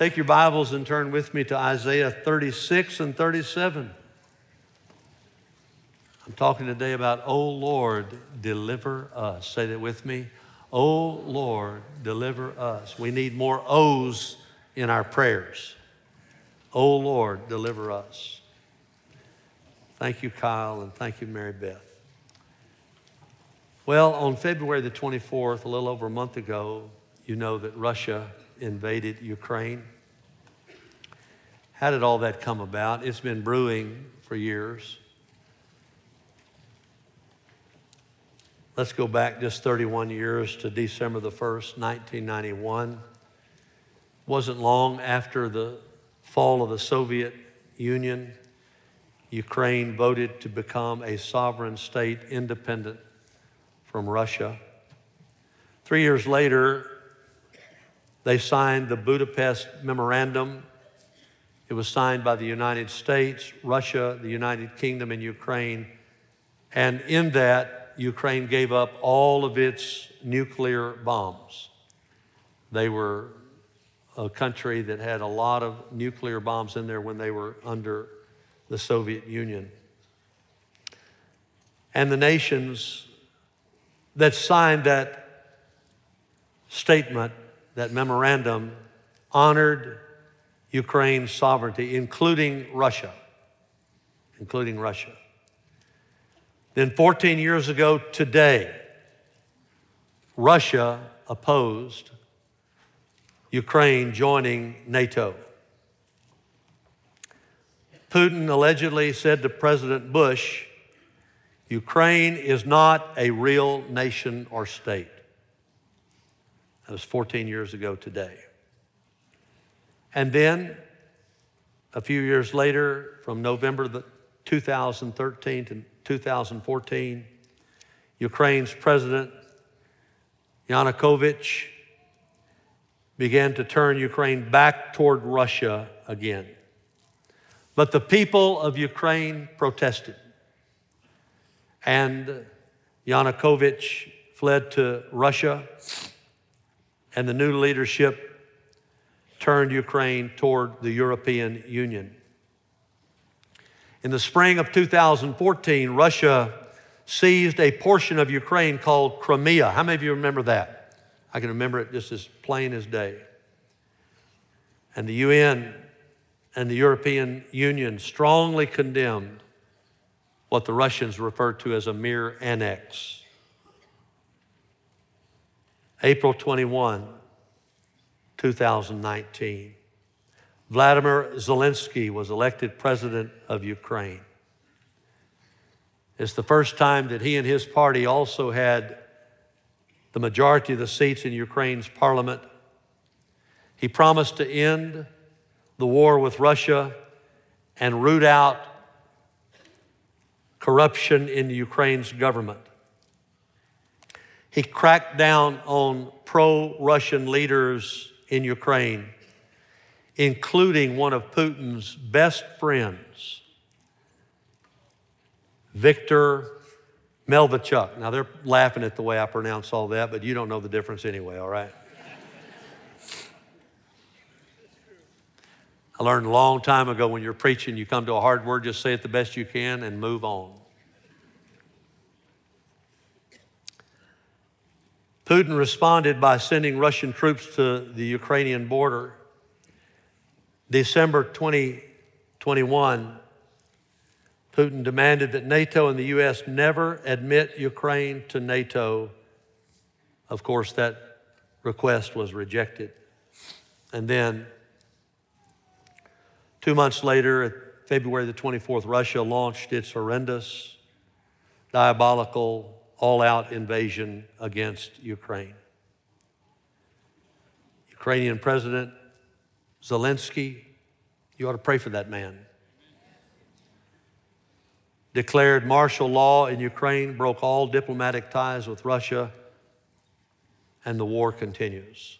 Take your Bibles and turn with me to Isaiah 36 and 37. I'm talking today about, O Lord, deliver us. Say that with me. O Lord, deliver us. We need more O's in our prayers. O Lord, deliver us. Thank you, Kyle, and thank you, Mary Beth. Well, on February the 24th, a little over a month ago, you know that Russia invaded Ukraine. How did all that come about? It's been brewing for years. Let's go back just 31 years to December the 1st, 1991. Wasn't long after the fall of the Soviet Union, Ukraine voted to become a sovereign state independent from Russia. Three years later, they signed the Budapest Memorandum. It was signed by the United States, Russia, the United Kingdom, and Ukraine. And in that, Ukraine gave up all of its nuclear bombs. They were a country that had a lot of nuclear bombs in there when they were under the Soviet Union. And the nations that signed that statement, that memorandum, honored Ukraine's sovereignty, including Russia, including Russia. Then 14 years ago today, Russia opposed Ukraine joining NATO. Putin allegedly said to President Bush, Ukraine is not a real nation or state. That was 14 years ago today. And then, a few years later, from November 2013 to 2014, Ukraine's president, Yanukovych, began to turn Ukraine back toward Russia again. But the people of Ukraine protested. And Yanukovych fled to Russia, and the new leadership turned Ukraine toward the European Union. In the spring of 2014, Russia seized a portion of Ukraine called Crimea. How many of you remember that? I can remember it just as plain as day. And the UN and the European Union strongly condemned what the Russians referred to as a mere annex. April 21, 2019. Vladimir Zelensky was elected president of Ukraine. It's the first time that he and his party also had the majority of the seats in Ukraine's parliament. He promised to end the war with Russia and root out corruption in Ukraine's government. He cracked down on pro Russian leaders in Ukraine, including one of Putin's best friends, Viktor Melvichuk. Now, they're laughing at the way I pronounce all that, but you don't know the difference anyway, all right? I learned a long time ago when you're preaching, you come to a hard word, just say it the best you can and move on. Putin responded by sending Russian troops to the Ukrainian border. December 2021, Putin demanded that NATO and the U.S. never admit Ukraine to NATO. Of course, that request was rejected. And then Two months later, February the 24th, Russia launched its horrendous, diabolical, all out invasion against Ukraine. Ukrainian President Zelensky, you ought to pray for that man. Declared martial law in Ukraine, broke all diplomatic ties with Russia, and the war continues.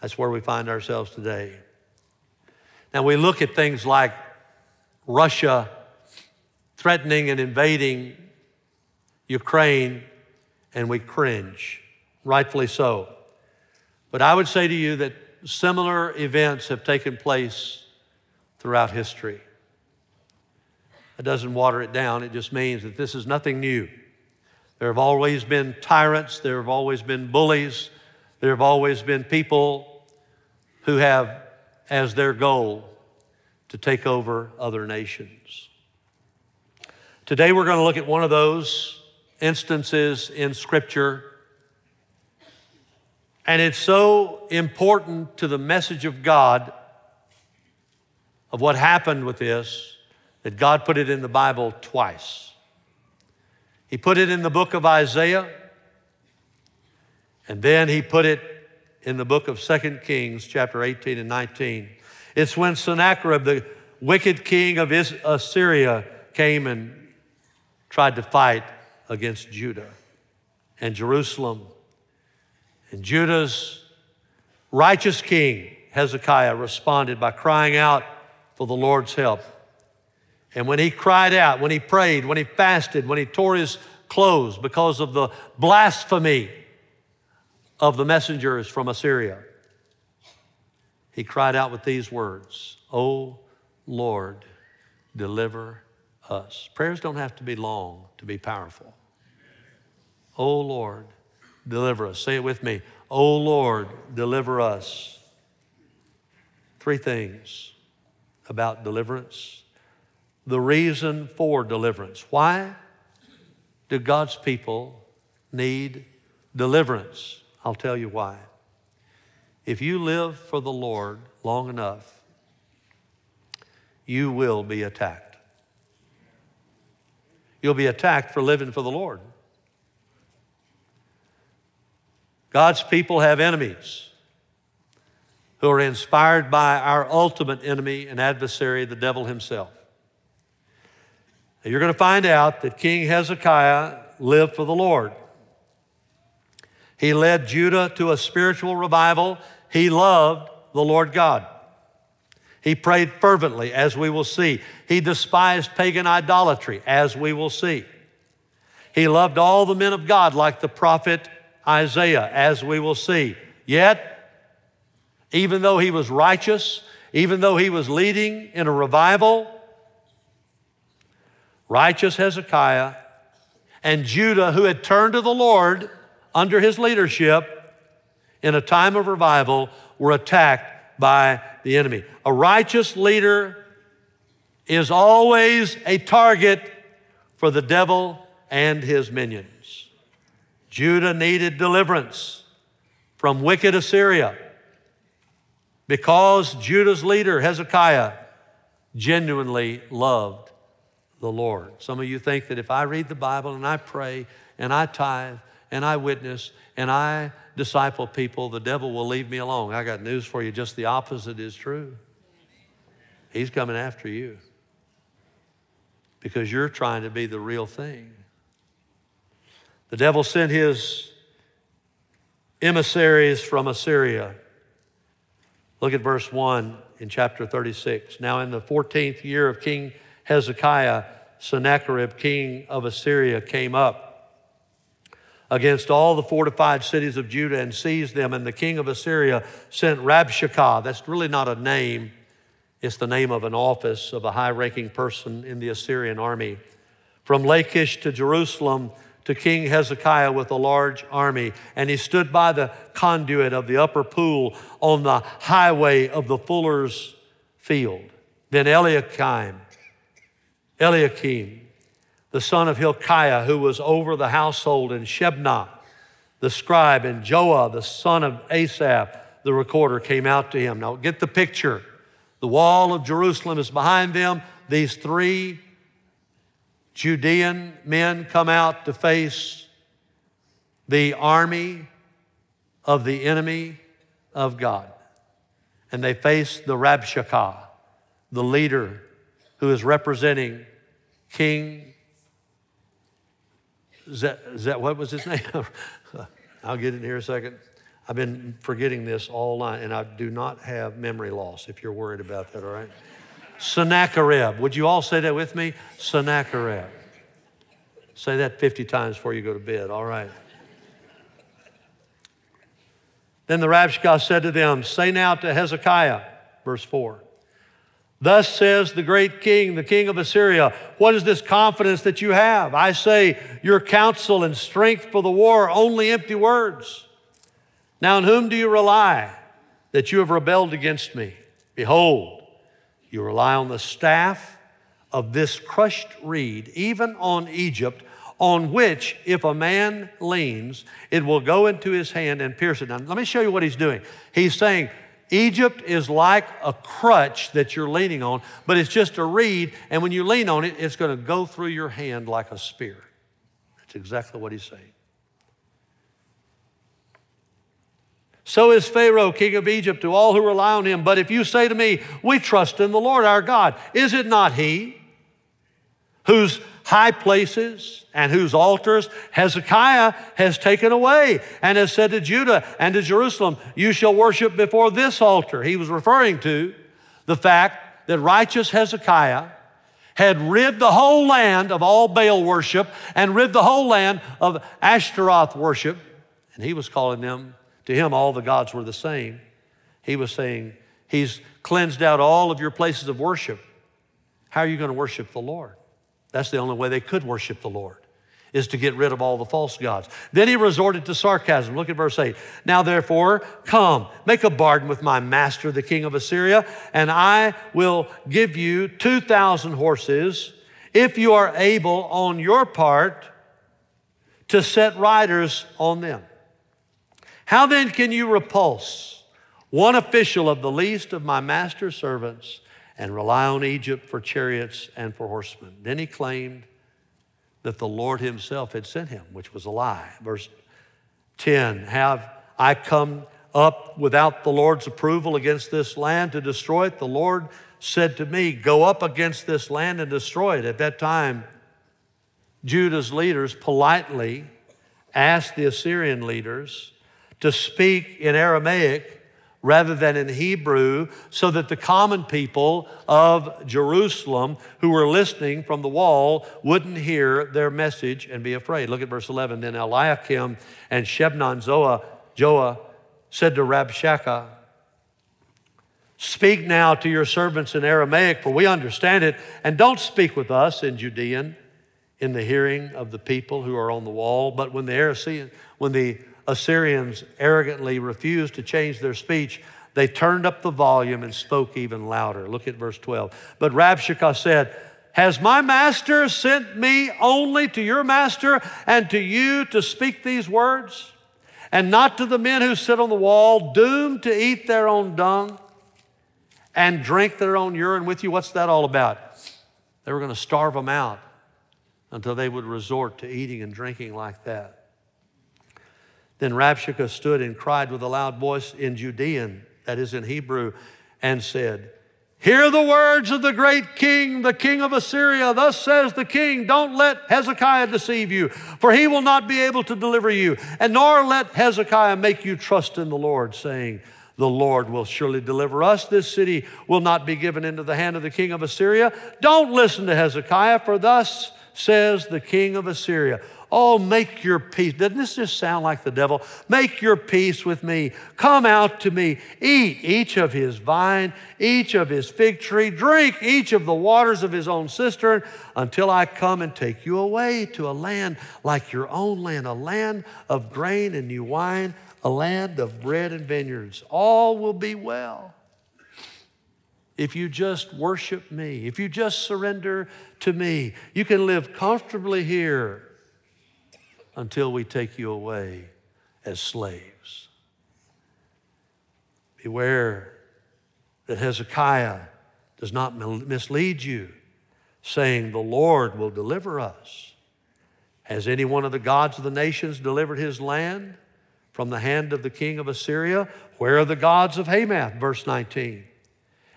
That's where we find ourselves today. Now we look at things like Russia threatening and invading Ukraine and we cringe, rightfully so. But I would say to you that similar events have taken place throughout history. It doesn't water it down, it just means that this is nothing new. There have always been tyrants, there have always been bullies, there have always been people who have as their goal to take over other nations. Today we're going to look at one of those instances in Scripture. And it's so important to the message of God of what happened with this that God put it in the Bible twice. He put it in the book of Isaiah, and then he put it in the book of 2 Kings, chapter 18 and 19. It's when Sennacherib, the wicked king of Assyria, came and tried to fight against Judah and Jerusalem. And Judah's righteous king, Hezekiah, responded by crying out for the Lord's help. And when he cried out, when he prayed, when he fasted, when he tore his clothes because of the blasphemy of the messengers from Assyria, he cried out with these words, O Lord, deliver us. Prayers don't have to be long to be powerful. Oh Lord, deliver us. Say it with me. Oh Lord, deliver us. Three things about deliverance. The reason for deliverance. Why do God's people need deliverance? I'll tell you why. If you live for the Lord long enough, you will be attacked. You'll be attacked for living for the Lord. God's people have enemies who are inspired by our ultimate enemy and adversary, the devil himself. You're going to find out that King Hezekiah lived for the Lord. He led Judah to a spiritual revival. He loved the Lord God. He prayed fervently, as we will see. He despised pagan idolatry, as we will see. He loved all the men of God, like the prophet Isaiah, as we will see. Yet, even though he was righteous, even though he was leading in a revival, righteous Hezekiah and Judah, who had turned to the Lord under his leadership in a time of revival, were attacked by the enemy. A righteous leader is always a target for the devil and his minions. Judah needed deliverance from wicked Assyria because Judah's leader, Hezekiah, genuinely loved the Lord. Some of you think that if I read the Bible and I pray and I tithe and I witness and I disciple people, the devil will leave me alone. I got news for you, just the opposite is true. He's coming after you because you're trying to be the real thing. The devil sent his emissaries from Assyria Look at verse 1 in chapter 36. Now, in the 14th year of King Hezekiah, Sennacherib, king of Assyria, came up against all the fortified cities of Judah and seized them. And the king of Assyria sent Rabshakeh. That's really not a name, it's the name of an office of a high ranking person in the Assyrian army. From Lachish to Jerusalem, to King Hezekiah with a large army, and he stood by the conduit of the upper pool on the highway of the fuller's field. Then Eliakim, Eliakim, the son of Hilkiah, who was over the household, and Shebna, the scribe, and Joah, the son of Asaph, the recorder, came out to him. Now get the picture. The wall of Jerusalem is behind them. These three Judean men come out to face the army of the enemy of God. And they face the Rabshakeh, the leader who is representing King. Zet, Zet, what was his name? I'll get it here a second. I've been forgetting this all night, and I do not have memory loss if you're worried about that, all right? Sennacherib. Would you all say that with me? Sennacherib. Say that 50 times before you go to bed, all right? Then the Rabshakeh said to them, Say now to Hezekiah, verse 4. Thus says the great king, the king of Assyria, What is this confidence that you have? I say, Your counsel and strength for the war, only empty words. Now, on whom do you rely that you have rebelled against me? Behold, you rely on the staff of this crushed reed, even on Egypt, on which, if a man leans, it will go into his hand and pierce it. Now, let me show you what he's doing. He's saying, Egypt is like a crutch that you're leaning on, but it's just a reed, and when you lean on it, it's going to go through your hand like a spear. That's exactly what he's saying. So is Pharaoh, king of Egypt, to all who rely on him. But if you say to me, We trust in the Lord our God, is it not he whose high places and whose altars Hezekiah has taken away and has said to Judah and to Jerusalem, You shall worship before this altar? He was referring to the fact that righteous Hezekiah had rid the whole land of all Baal worship and rid the whole land of Ashtaroth worship. And he was calling them to him, all the gods were the same. He was saying, He's cleansed out all of your places of worship. How are you going to worship the Lord? That's the only way they could worship the Lord, is to get rid of all the false gods. Then he resorted to sarcasm. Look at verse 8. Now, therefore, come, make a bargain with my master, the king of Assyria, and I will give you 2,000 horses if you are able on your part to set riders on them. How then can you repulse one official of the least of my master's servants and rely on Egypt for chariots and for horsemen? Then he claimed that the Lord himself had sent him, which was a lie. Verse 10 Have I come up without the Lord's approval against this land to destroy it? The Lord said to me, Go up against this land and destroy it. At that time, Judah's leaders politely asked the Assyrian leaders to speak in Aramaic rather than in Hebrew, so that the common people of Jerusalem who were listening from the wall wouldn't hear their message and be afraid. Look at verse 11. Then Eliakim and Shebnon Zoah, Joah said to Rabshakeh, Speak now to your servants in Aramaic, for we understand it, and don't speak with us in Judean in the hearing of the people who are on the wall. But when the, when the Assyrians arrogantly refused to change their speech, they turned up the volume and spoke even louder. Look at verse 12. But Rabshakeh said, Has my master sent me only to your master and to you to speak these words? And not to the men who sit on the wall, doomed to eat their own dung and drink their own urine with you? What's that all about? They were going to starve them out until they would resort to eating and drinking like that. Then Rabshakeh stood and cried with a loud voice in Judean, that is in Hebrew, and said, Hear the words of the great king, the king of Assyria. Thus says the king, Don't let Hezekiah deceive you, for he will not be able to deliver you, and nor let Hezekiah make you trust in the Lord, saying, The Lord will surely deliver us. This city will not be given into the hand of the king of Assyria. Don't listen to Hezekiah, for thus says the king of Assyria. Oh, make your peace. Doesn't this just sound like the devil? Make your peace with me. Come out to me. Eat each of his vine, each of his fig tree. Drink each of the waters of his own cistern until I come and take you away to a land like your own land, a land of grain and new wine, a land of bread and vineyards. All will be well if you just worship me, if you just surrender to me. You can live comfortably here until we take you away as slaves. Beware that Hezekiah does not mislead you, saying, The Lord will deliver us. Has any one of the gods of the nations delivered his land from the hand of the king of Assyria? Where are the gods of Hamath? Verse 19.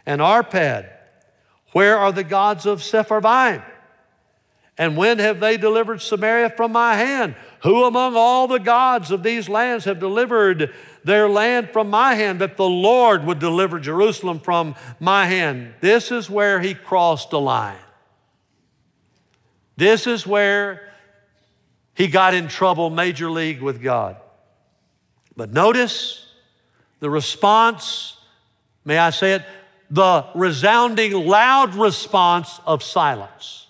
And Arpad, where are the gods of Sepharvaim? And when have they delivered Samaria from my hand? Who among all the gods of these lands have delivered their land from my hand that the Lord would deliver Jerusalem from my hand? This is where he crossed a line. This is where he got in trouble, major league with God. But notice The response, may I say it, the resounding, loud response of silence.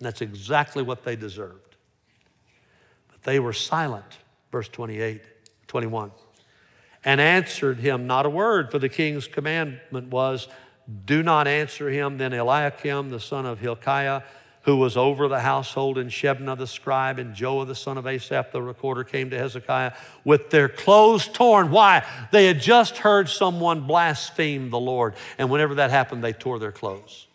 And that's exactly what they deserved. But they were silent, verse 28, 21, and answered him not a word, for the king's commandment was, Do not answer him. Then Eliakim, the son of Hilkiah, who was over the household, and Shebna the scribe, and Joah the son of Asaph the recorder came to Hezekiah with their clothes torn. Why? They had just heard someone blaspheme the Lord, and whenever that happened, they tore their clothes.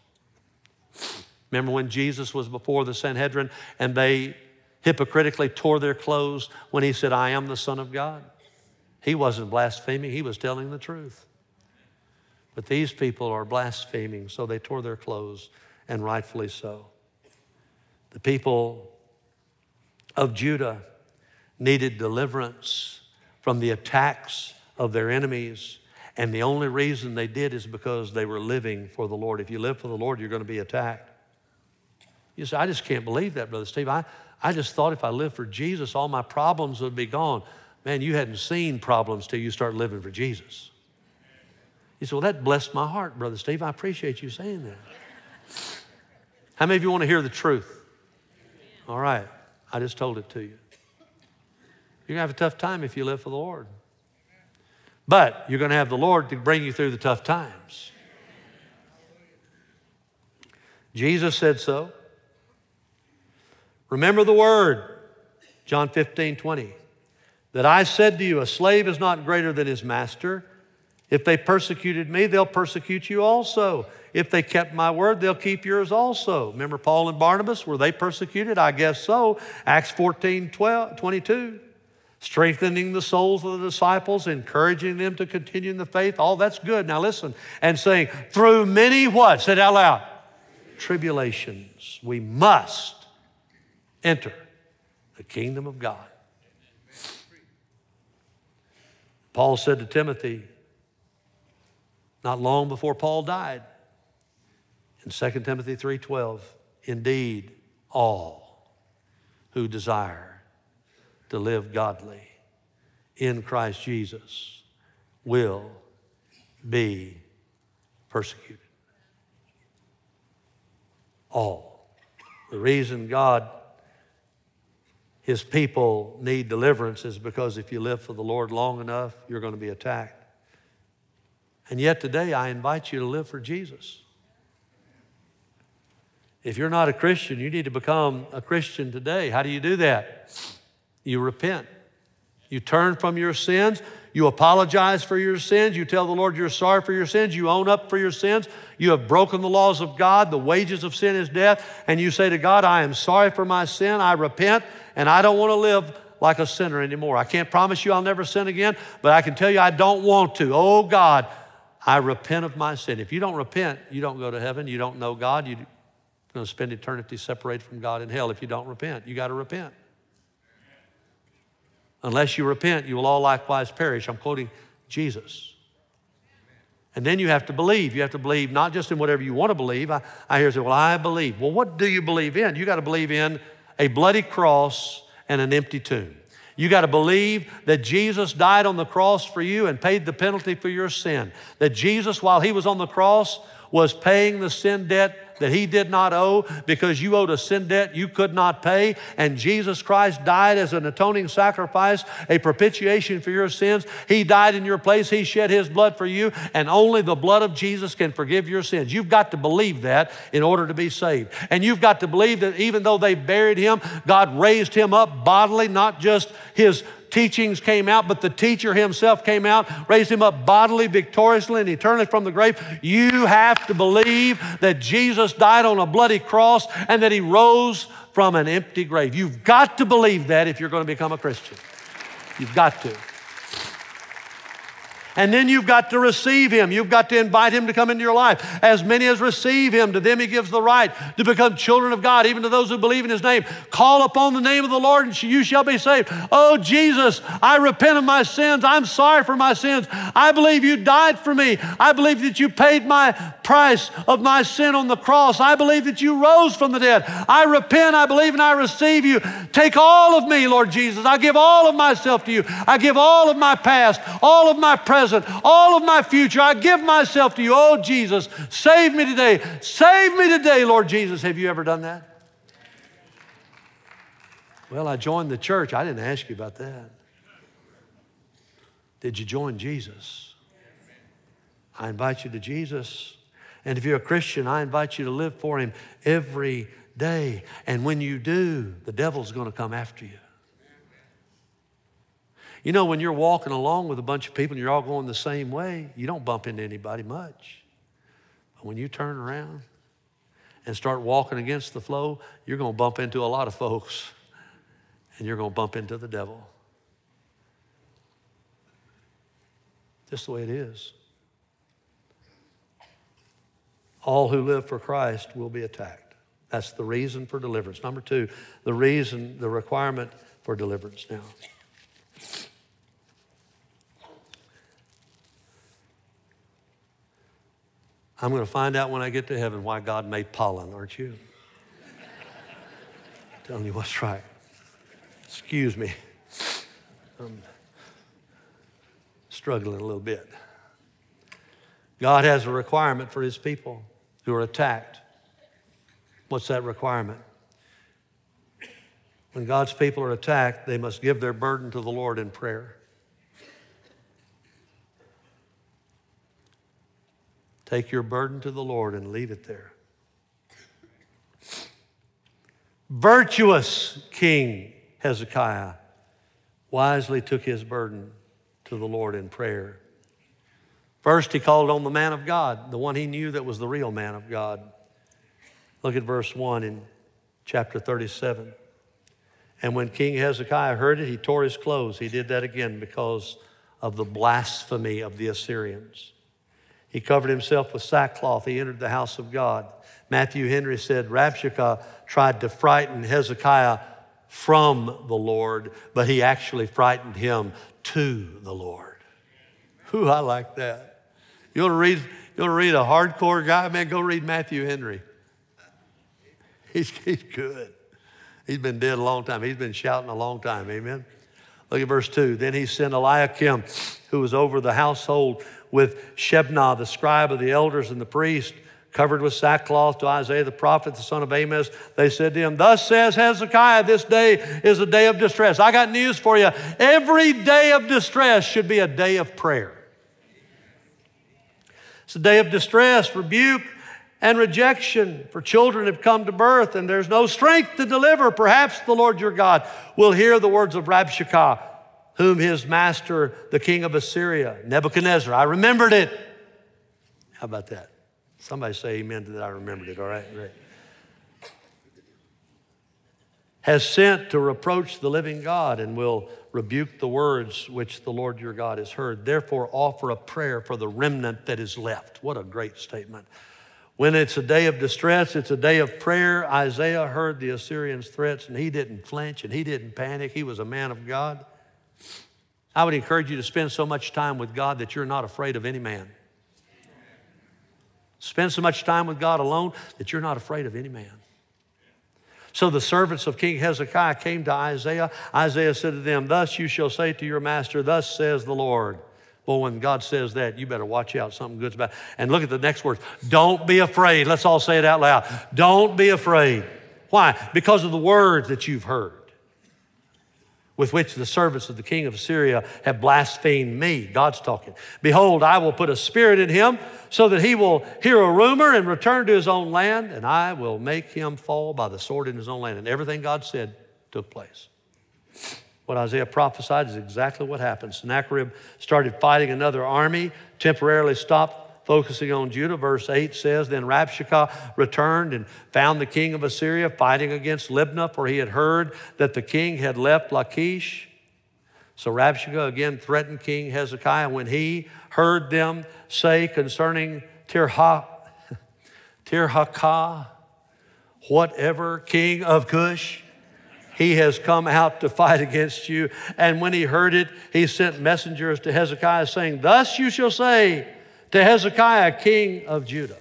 Remember when Jesus was before the Sanhedrin and they hypocritically tore their clothes when he said, I am the Son of God? He wasn't blaspheming, he was telling the truth. But these people are blaspheming, so they tore their clothes, and rightfully so. The people of Judah needed deliverance from the attacks of their enemies. And the only reason they did is because they were living for the Lord. If you live for the Lord, you're going to be attacked. You say, I just can't believe that, Brother Steve. I, I just thought if I lived for Jesus, all my problems would be gone. Man, you hadn't seen problems till you start living for Jesus. You say, Well, that blessed my heart, Brother Steve. I appreciate you saying that. How many of you want to hear the truth? All right, I just told it to you. You're going to have a tough time if you live for the Lord. But you're going to have the Lord to bring you through the tough times. Jesus said so. Remember the word, John 15, 20, that I said to you, a slave is not greater than his master. If they persecuted me, they'll persecute you also. If they kept my word, they'll keep yours also. Remember Paul and Barnabas? Were they persecuted? I guess so. Acts 14 12, 22. Strengthening the souls of the disciples, encouraging them to continue in the faith. All that's good. Now listen. And saying, through many what? Said out loud. Tribulations. We must enter the kingdom of God. Paul said to Timothy, not long before Paul died, in 2 Timothy 3:12, indeed all who desire to live godly in Christ Jesus will be persecuted. All. The reason God his people need deliverance is because if you live for the Lord long enough, you're going to be attacked. And yet today, I invite you to live for Jesus. If you're not a Christian, you need to become a Christian today. How do you do that? You repent. You turn from your sins. You apologize for your sins. You tell the Lord you're sorry for your sins. You own up for your sins. You have broken the laws of God. The wages of sin is death. And you say to God, I am sorry for my sin. I repent, and I don't want to live like a sinner anymore. I can't promise you I'll never sin again, but I can tell you I don't want to. Oh God, I repent of my sin. If you don't repent, you don't go to heaven. You don't know God. You're going to spend eternity separated from God in hell if you don't repent. You got to repent. Unless you repent, you will all likewise perish. I'm quoting Jesus. And then you have to believe. You have to believe not just in whatever you want to believe. I, I hear say, well, I believe. Well, what do you believe in? You got to believe in a bloody cross and an empty tomb. You got to believe that Jesus died on the cross for you and paid the penalty for your sin. That Jesus, while he was on the cross, was paying the sin debt that he did not owe because you owed a sin debt you could not pay. And Jesus Christ died as an atoning sacrifice, a propitiation for your sins. He died in your place. He shed his blood for you. And only the blood of Jesus can forgive your sins. You've got to believe that in order to be saved. And you've got to believe that even though they buried him, God raised him up bodily, not just his teachings came out, but the teacher himself came out, raised him up bodily, victoriously, and eternally from the grave. You have to believe that Jesus died on a bloody cross and that he rose from an empty grave. You've got to believe that if you're going to become a Christian. You've got to. And then you've got to receive him. You've got to invite him to come into your life. As many as receive him, to them he gives the right to become children of God, even to those who believe in his name. Call upon the name of the Lord and you shall be saved. Oh, Jesus, I repent of my sins. I'm sorry for my sins. I believe you died for me. I believe that you paid my price of my sin on the cross. I believe that you rose from the dead. I repent, I believe, and I receive you. Take all of me, Lord Jesus. I give all of myself to you. I give all of my past, all of my present, all of my future. I give myself to you. Oh, Jesus, save me today. Save me today, Lord Jesus. Have you ever done that? Well, I joined the church. I didn't ask you about that. Did you join Jesus? I invite you to Jesus. And if you're a Christian, I invite you to live for Him every day. And when you do, the devil's going to come after you. You know, when you're walking along with a bunch of people and you're all going the same way, you don't bump into anybody much. But when you turn around and start walking against the flow, you're going to bump into a lot of folks and you're going to bump into the devil. Just the way it is. All who live for Christ will be attacked. That's the reason for deliverance. Number two, the reason, the requirement for deliverance now. I'm going to find out when I get to heaven why God made pollen, aren't you? Telling you what's right. Excuse me. I'm struggling a little bit. God has a requirement for his people who are attacked. What's that requirement? When God's people are attacked, they must give their burden to the Lord in prayer. Take your burden to the Lord and leave it there. Virtuous King Hezekiah wisely took his burden to the Lord in prayer. First, he called on the man of God, the one he knew that was the real man of God. Look at verse 1 in chapter 37. And when King Hezekiah heard it, he tore his clothes. He did that again because of the blasphemy of the Assyrians. He covered himself with sackcloth. He entered the house of God. Matthew Henry said Rabshakeh tried to frighten Hezekiah from the Lord, but he actually frightened him to the Lord. Who I like that. You want to read, you want to read a hardcore guy? Man, go read Matthew Henry. He's, he's good. He's been dead a long time. He's been shouting a long time. Amen. Look at verse 2. Then he sent Eliakim, who was over the household, with Shebna, the scribe of the elders and the priest, covered with sackcloth to Isaiah the prophet, the son of Amoz. They said to him, Thus says Hezekiah, this day is a day of distress. I got news for you. Every day of distress should be a day of prayer. It's a day of distress, rebuke, and rejection. For children have come to birth, and there's no strength to deliver. Perhaps the Lord your God will hear the words of Rabshakeh, whom his master, the king of Assyria, Nebuchadnezzar, I remembered it. How about that? Somebody say amen to that. I remembered it. All right, right. Has sent to reproach the living God and will rebuke the words which the Lord your God has heard. Therefore, offer a prayer for the remnant that is left. What a great statement. When it's a day of distress, it's a day of prayer. Isaiah heard the Assyrians' threats and he didn't flinch and he didn't panic. He was a man of God. I would encourage you to spend so much time with God that you're not afraid of any man. Spend so much time with God alone that you're not afraid of any man. So the servants of King Hezekiah came to Isaiah. Isaiah said to them, Thus you shall say to your master, Thus says the Lord. Well, when God says that, you better watch out. Something good's about. And look at the next words. Don't be afraid. Let's all say it out loud. Don't be afraid. Why? Because of the words that you've heard with which the servants of the king of Assyria have blasphemed me. God's talking. Behold, I will put a spirit in him so that he will hear a rumor and return to his own land, and I will make him fall by the sword in his own land. And everything God said took place. What Isaiah prophesied is exactly what happened. Sennacherib started fighting another army, temporarily stopped focusing on Judah. Verse 8 says, Then Rabshakeh returned and found the king of Assyria fighting against Libnah, for he had heard that the king had left Lachish. So Rabshakeh again threatened King Hezekiah when he heard them say concerning Tirha, Tirhakah, whatever king of Cush, he has come out to fight against you. And when he heard it, he sent messengers to Hezekiah saying, Thus you shall say to Hezekiah, king of Judah.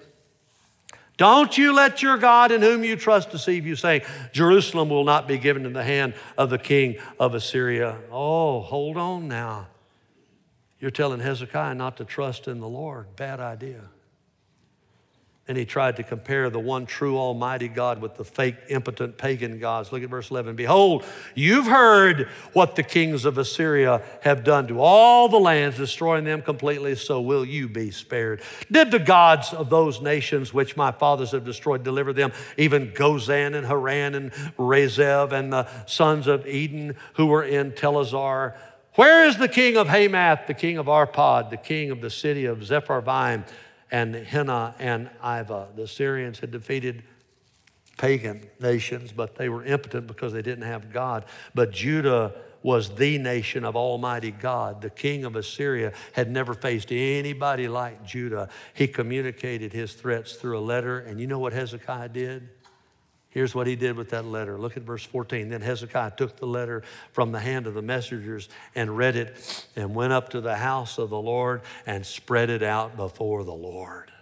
Don't you let your God in whom you trust deceive you, saying, Jerusalem will not be given in the hand of the king of Assyria. Oh, hold on now. You're telling Hezekiah not to trust in the Lord. Bad idea. And he tried to compare the one true Almighty God with the fake, impotent pagan gods. Look at verse 11. Behold, you've heard what the kings of Assyria have done to all the lands, destroying them completely, so will you be spared. Did the gods of those nations which my fathers have destroyed deliver them, even Gozan and Haran and Rezeph and the sons of Eden who were in Telassar? Where is the king of Hamath, the king of Arpad, the king of the city of Sepharvaim? And Hena and Iva. The Syrians had defeated pagan nations, but they were impotent because they didn't have God. But Judah was the nation of Almighty God. The king of Assyria had never faced anybody like Judah. He communicated his threats through a letter, and you know what Hezekiah did? Here's what he did with that letter. Look at verse 14. Then Hezekiah took the letter from the hand of the messengers and read it and went up to the house of the Lord and spread it out before the Lord.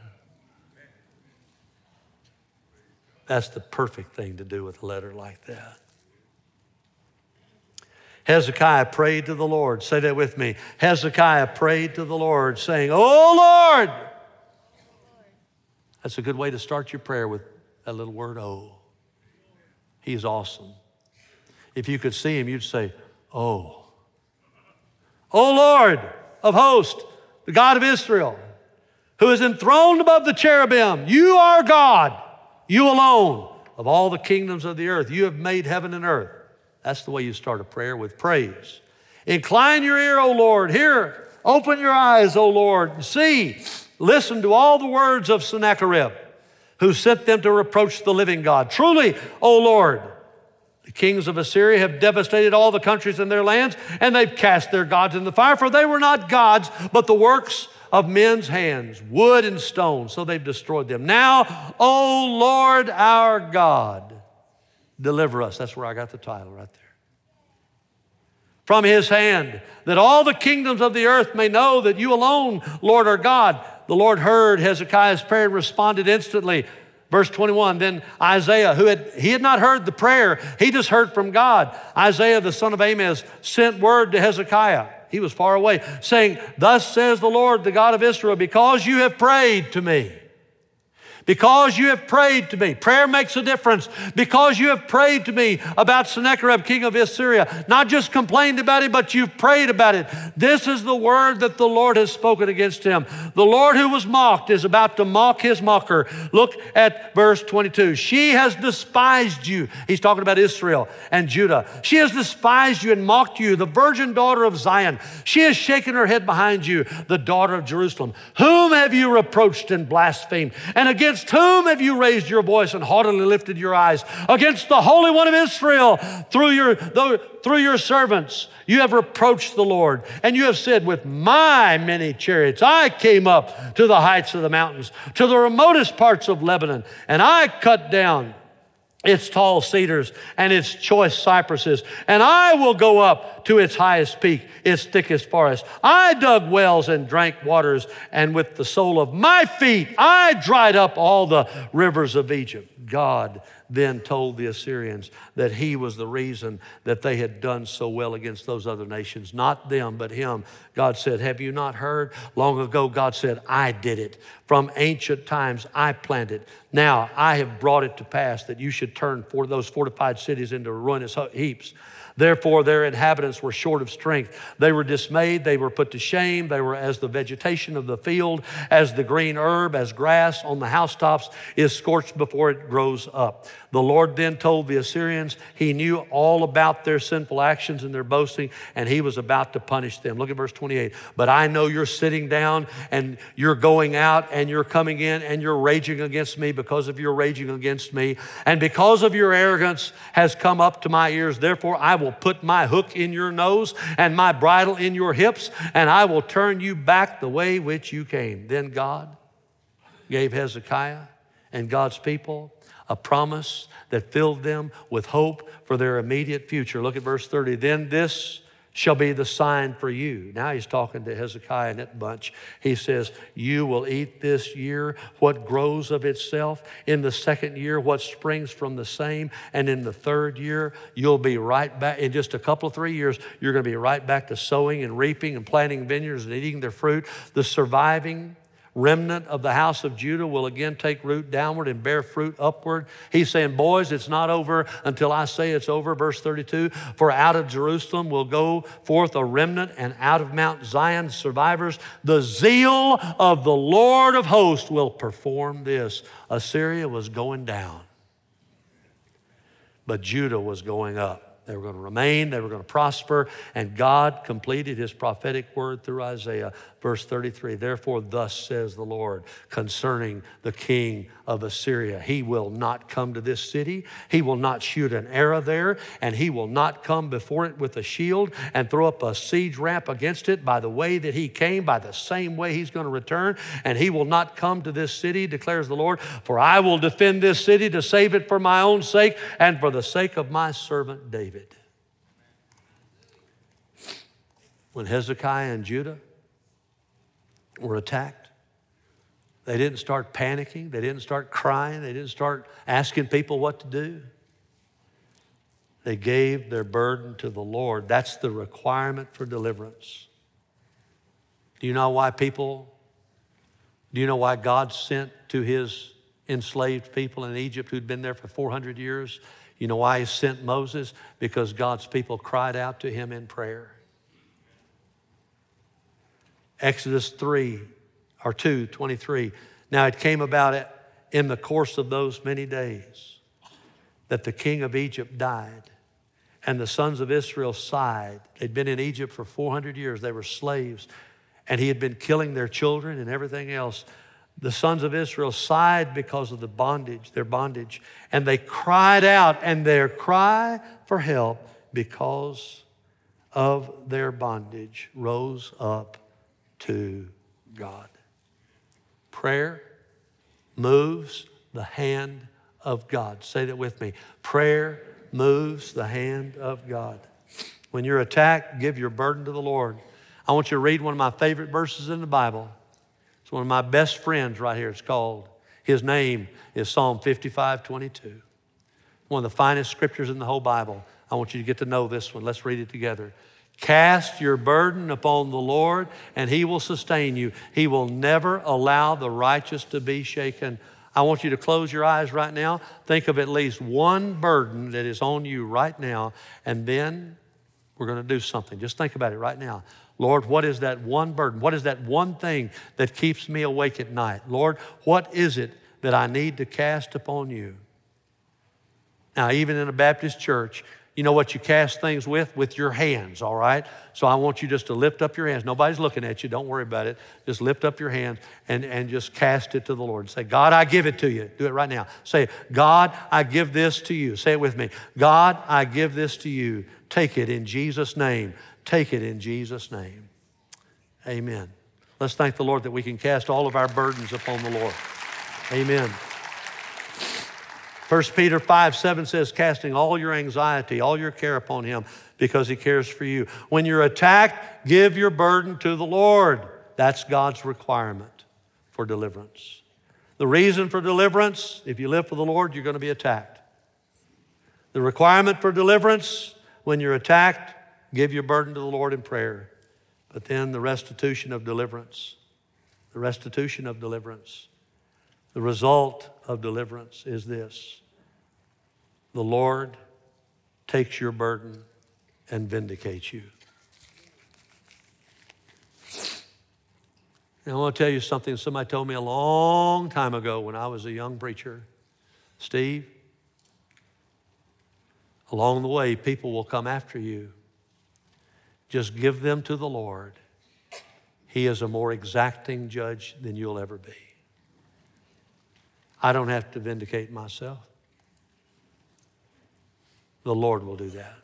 That's the perfect thing to do with a letter like that. Hezekiah prayed to the Lord. Say that with me. Hezekiah prayed to the Lord, saying, Oh Lord. That's a good way to start your prayer with that little word, oh. He's awesome. If you could see him, you'd say, Oh. Oh Lord of hosts, the God of Israel, who is enthroned above the cherubim, you are God, you alone of all the kingdoms of the earth. You have made heaven and earth. That's the way you start a prayer with praise. Incline your ear, O Lord. Hear, open your eyes, O Lord, see. Listen to all the words of Sennacherib who sent them to reproach the living God. Truly, O Lord, the kings of Assyria have devastated all the countries in their lands, and they've cast their gods in the fire, for they were not gods, but the works of men's hands, wood and stone, so they've destroyed them. Now, O Lord our God, deliver us. That's where I got the title right there. From his hand, that all the kingdoms of the earth may know that you alone, Lord, are God. The Lord heard Hezekiah's prayer and responded instantly. Verse 21, then Isaiah, who had, he had not heard the prayer, he just heard from God. Isaiah, the son of Amoz, sent word to Hezekiah. He was far away, saying, Thus says the Lord, the God of Israel, because you have prayed to me because you have prayed to me. Prayer makes a difference. Because you have prayed to me about Sennacherib, king of Assyria. Not just complained about it, but you've prayed about it. This is the word that the Lord has spoken against him. The Lord who was mocked is about to mock his mocker. Look at verse 22. She has despised you. He's talking about Israel and Judah. She has despised you and mocked you, the virgin daughter of Zion. She has shaken her head behind you, the daughter of Jerusalem. Whom have you reproached and blasphemed? And again, Against whom have you raised your voice and haughtily lifted your eyes? Against the Holy One of Israel through your, through your servants. You have reproached the Lord, and you have said, With my many chariots, I came up to the heights of the mountains, to the remotest parts of Lebanon, and I cut down its tall cedars and its choice cypresses, and I will go up to its highest peak, its thickest forest. I dug wells and drank waters, and with the sole of my feet I dried up all the rivers of Egypt. God then told the Assyrians that he was the reason that they had done so well against those other nations. Not them, but him. God said, Have you not heard? Long ago, God said, I did it. From ancient times, I planted. Now I have brought it to pass that you should turn for those fortified cities into ruinous heaps. Therefore, their inhabitants were short of strength. They were dismayed. They were put to shame. They were as the vegetation of the field, as the green herb, as grass on the housetops is scorched before it grows up. The Lord then told the Assyrians he knew all about their sinful actions and their boasting, and he was about to punish them. Look at verse 28. But I know you're sitting down and you're going out and you're coming in and you're raging against me because of your raging against me. And because of your arrogance has come up to my ears. Therefore, I will put my hook in your nose and my bridle in your hips, and I will turn you back the way which you came. Then God gave Hezekiah and God's people a promise that filled them with hope for their immediate future. Look at verse 30. Then this shall be the sign for you. Now he's talking to Hezekiah and that bunch. He says, You will eat this year what grows of itself. In the second year, what springs from the same. And in the third year, you'll be right back. In just a couple of three years, you're going to be right back to sowing and reaping and planting vineyards and eating their fruit. The surviving remnant of the house of Judah will again take root downward and bear fruit upward. He's saying, Boys, it's not over until I say it's over. Verse 32 For out of Jerusalem will go forth a remnant, and out of Mount Zion survivors. The zeal of the Lord of hosts will perform this. Assyria was going down, but Judah was going up. They were going to remain, they were going to prosper, and God completed his prophetic word through Isaiah. Verse 33 Therefore, thus says the Lord concerning the king of Assyria He will not come to this city, he will not shoot an arrow there, and he will not come before it with a shield and throw up a siege ramp against it by the way that he came, by the same way he's going to return. And he will not come to this city, declares the Lord, for I will defend this city to save it for my own sake and for the sake of my servant David. When Hezekiah and Judah were attacked, they didn't start panicking, they didn't start crying, they didn't start asking people what to do. They gave their burden to the Lord. That's the requirement for deliverance. Do you know why people, do you know why God sent to his enslaved people in Egypt who'd been there for 400 years? You know why he sent Moses? Because God's people cried out to him in prayer. Exodus 3 or 2, 23. Now it came about it in the course of those many days that the king of Egypt died and the sons of Israel sighed. They'd been in Egypt for 400 years, they were slaves, and he had been killing their children and everything else the sons of Israel sighed because of the bondage, their bondage, and they cried out, and their cry for help because of their bondage rose up to God. Prayer moves the hand of God. Say that with me. Prayer moves the hand of God. When you're attacked, give your burden to the Lord. I want you to read one of my favorite verses in the Bible It's one of my best friends right here. It's called, his name is Psalm 55 22. One of the finest scriptures in the whole Bible. I want you to get to know this one. Let's read it together. Cast your burden upon the Lord, and He will sustain you. He will never allow the righteous to be shaken. I want you to close your eyes right now. Think of at least one burden that is on you right now, and then we're going to do something. Just think about it right now. Lord, what is that one burden? What is that one thing that keeps me awake at night? Lord, what is it that I need to cast upon you? Now, even in a Baptist church, you know what you cast things with? With your hands, all right? So I want you just to lift up your hands. Nobody's looking at you. Don't worry about it. Just lift up your hands and, and just cast it to the Lord. Say, God, I give it to you. Do it right now. Say, God, I give this to you. Say it with me. God, I give this to you. Take it in Jesus' name. Take it in Jesus' name. Amen. Let's thank the Lord that we can cast all of our burdens upon the Lord. Amen. 1 Peter 5 7 says, casting all your anxiety, all your care upon him because he cares for you. When you're attacked, give your burden to the Lord. That's God's requirement for deliverance. The reason for deliverance, if you live for the Lord, you're going to be attacked. The requirement for deliverance, when you're attacked, Give your burden to the Lord in prayer. But then the restitution of deliverance, the restitution of deliverance, the result of deliverance is this the Lord takes your burden and vindicates you. Now, I want to tell you something somebody told me a long time ago when I was a young preacher. Steve, along the way, people will come after you just give them to the Lord. He is a more exacting judge than you'll ever be. I don't have to vindicate myself. The Lord will do that.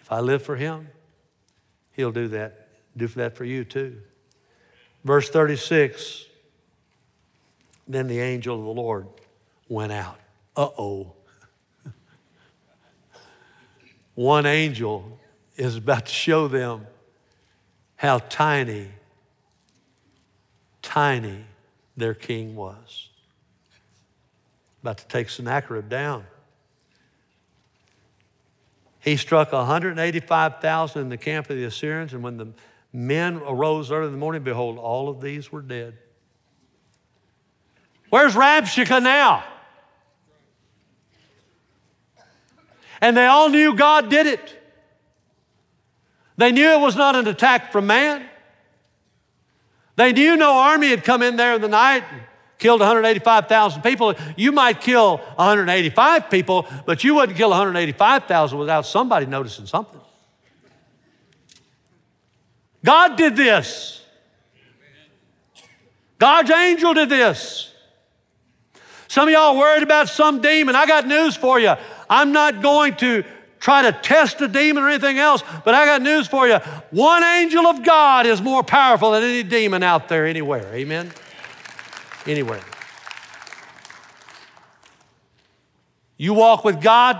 If I live for him, he'll do that, do that for you too. Verse 36 Then the angel of the Lord went out. Uh oh. One angel is about to show them how tiny, tiny their king was. About to take Sennacherib down. He struck 185,000 in the camp of the Assyrians, and when the men arose early in the morning, behold, all of these were dead. Where's Rabshakeh now? And they all knew God did it. They knew it was not an attack from man. They knew no army had come in there in the night and killed 185,000 people. You might kill 185 people, but you wouldn't kill 185,000 without somebody noticing something. God did this. God's angel did this. Some of y'all worried about some demon. I got news for you. I'm not going to try to test a demon or anything else, but I got news for you. One angel of God is more powerful than any demon out there anywhere. Amen? Anywhere. You walk with God,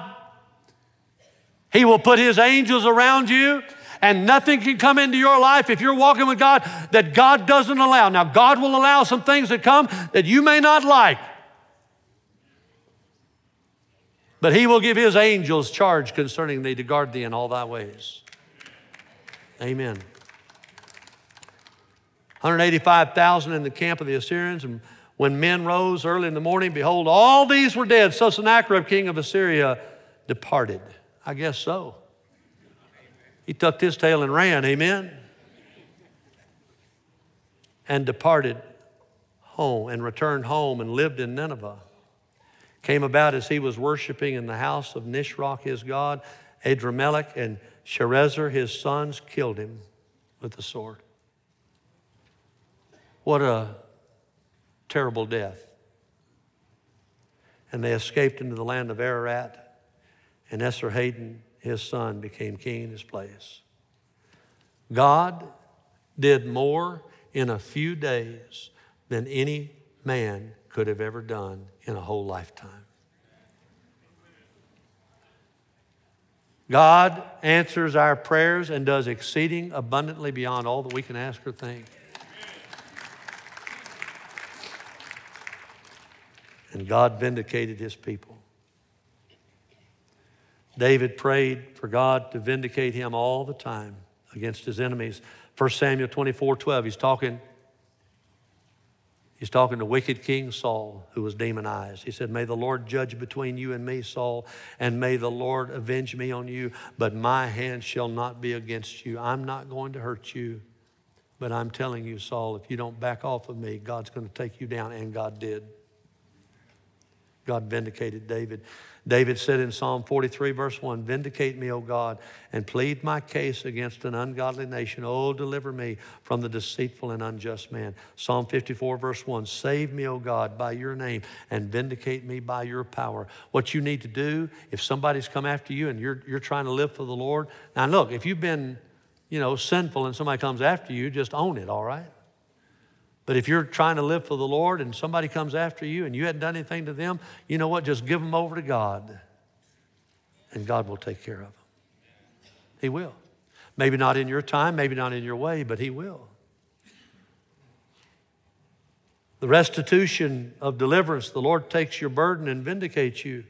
He will put His angels around you and nothing can come into your life if you're walking with God that God doesn't allow. Now, God will allow some things that come that you may not like, but He will give His angels charge concerning thee to guard thee in all thy ways. Amen. 185,000 in the camp of the Assyrians, and when men rose early in the morning, behold, all these were dead. So Sennacherib, king of Assyria, departed. I guess so. He tucked his tail and ran, amen? And departed home and returned home and lived in Nineveh. Came about as he was worshiping in the house of Nisroch, his god, Adrammelech and Sharezer, his sons, killed him with the sword. What a terrible death. And they escaped into the land of Ararat, and Esarhaddon his son became king in his place. God did more in a few days than any man could have ever done in a whole lifetime. God answers our prayers and does exceeding abundantly beyond all that we can ask or think. And God vindicated his people. David prayed for God to vindicate him all the time against his enemies. 1 Samuel 24 12, he's talking. He's talking to wicked King Saul, who was demonized. He said, May the Lord judge between you and me, Saul, and may the Lord avenge me on you, but my hand shall not be against you. I'm not going to hurt you, but I'm telling you, Saul, if you don't back off of me, God's going to take you down, and God did. God vindicated David. David said in Psalm 43, verse 1 Vindicate me, O God, and plead my case against an ungodly nation. Oh, deliver me from the deceitful and unjust man. Psalm 54, verse 1 Save me, O God, by your name, and vindicate me by your power. What you need to do, if somebody's come after you and you're, you're trying to live for the Lord, now look, if you've been, you know, sinful and somebody comes after you, just own it, all right? But if you're trying to live for the Lord and somebody comes after you and you hadn't done anything to them, you know what? Just give them over to God and God will take care of them. He will. Maybe not in your time, maybe not in your way, but He will. The restitution of deliverance, the Lord takes your burden and vindicates you.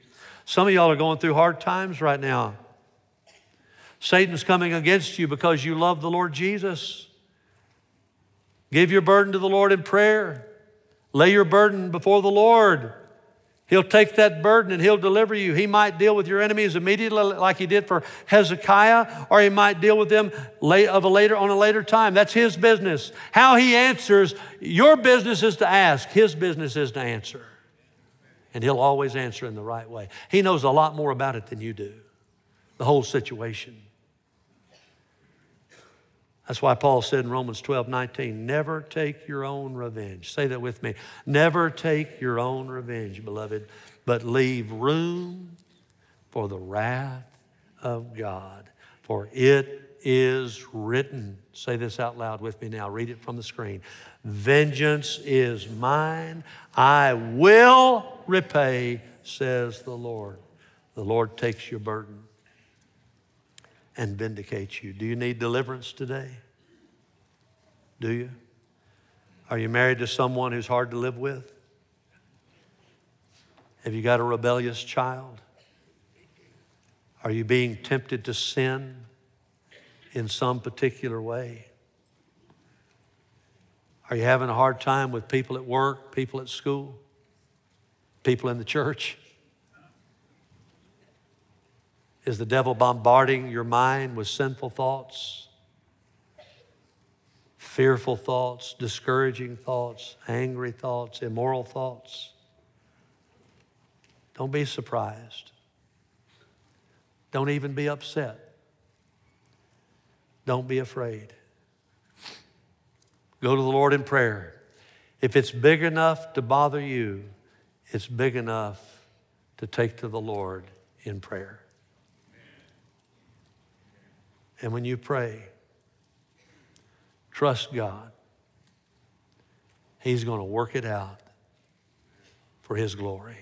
Some of y'all are going through hard times right now. Satan's coming against you because you love the Lord Jesus. Give your burden to the Lord in prayer. Lay your burden before the Lord. He'll take that burden and he'll deliver you. He might deal with your enemies immediately, like he did for Hezekiah, or he might deal with them of a later on a later time. That's his business. How he answers, your business is to ask. His business is to answer, and he'll always answer in the right way. He knows a lot more about it than you do. The whole situation. That's why Paul said in Romans 12, 19, never take your own revenge. Say that with me. Never take your own revenge, beloved, but leave room for the wrath of God. For it is written. Say this out loud with me now. Read it from the screen. Vengeance is mine. I will repay, says the Lord. The Lord takes your burden and vindicates you. Do you need deliverance today? Do you? Are you married to someone who's hard to live with? Have you got a rebellious child? Are you being tempted to sin in some particular way? Are you having a hard time with people at work, people at school, people in the church? Is the devil bombarding your mind with sinful thoughts, fearful thoughts, discouraging thoughts, angry thoughts, immoral thoughts? Don't be surprised. Don't even be upset. Don't be afraid. Go to the Lord in prayer. If it's big enough to bother you, it's big enough to take to the Lord in prayer. And when you pray, trust God. He's going to work it out for His glory.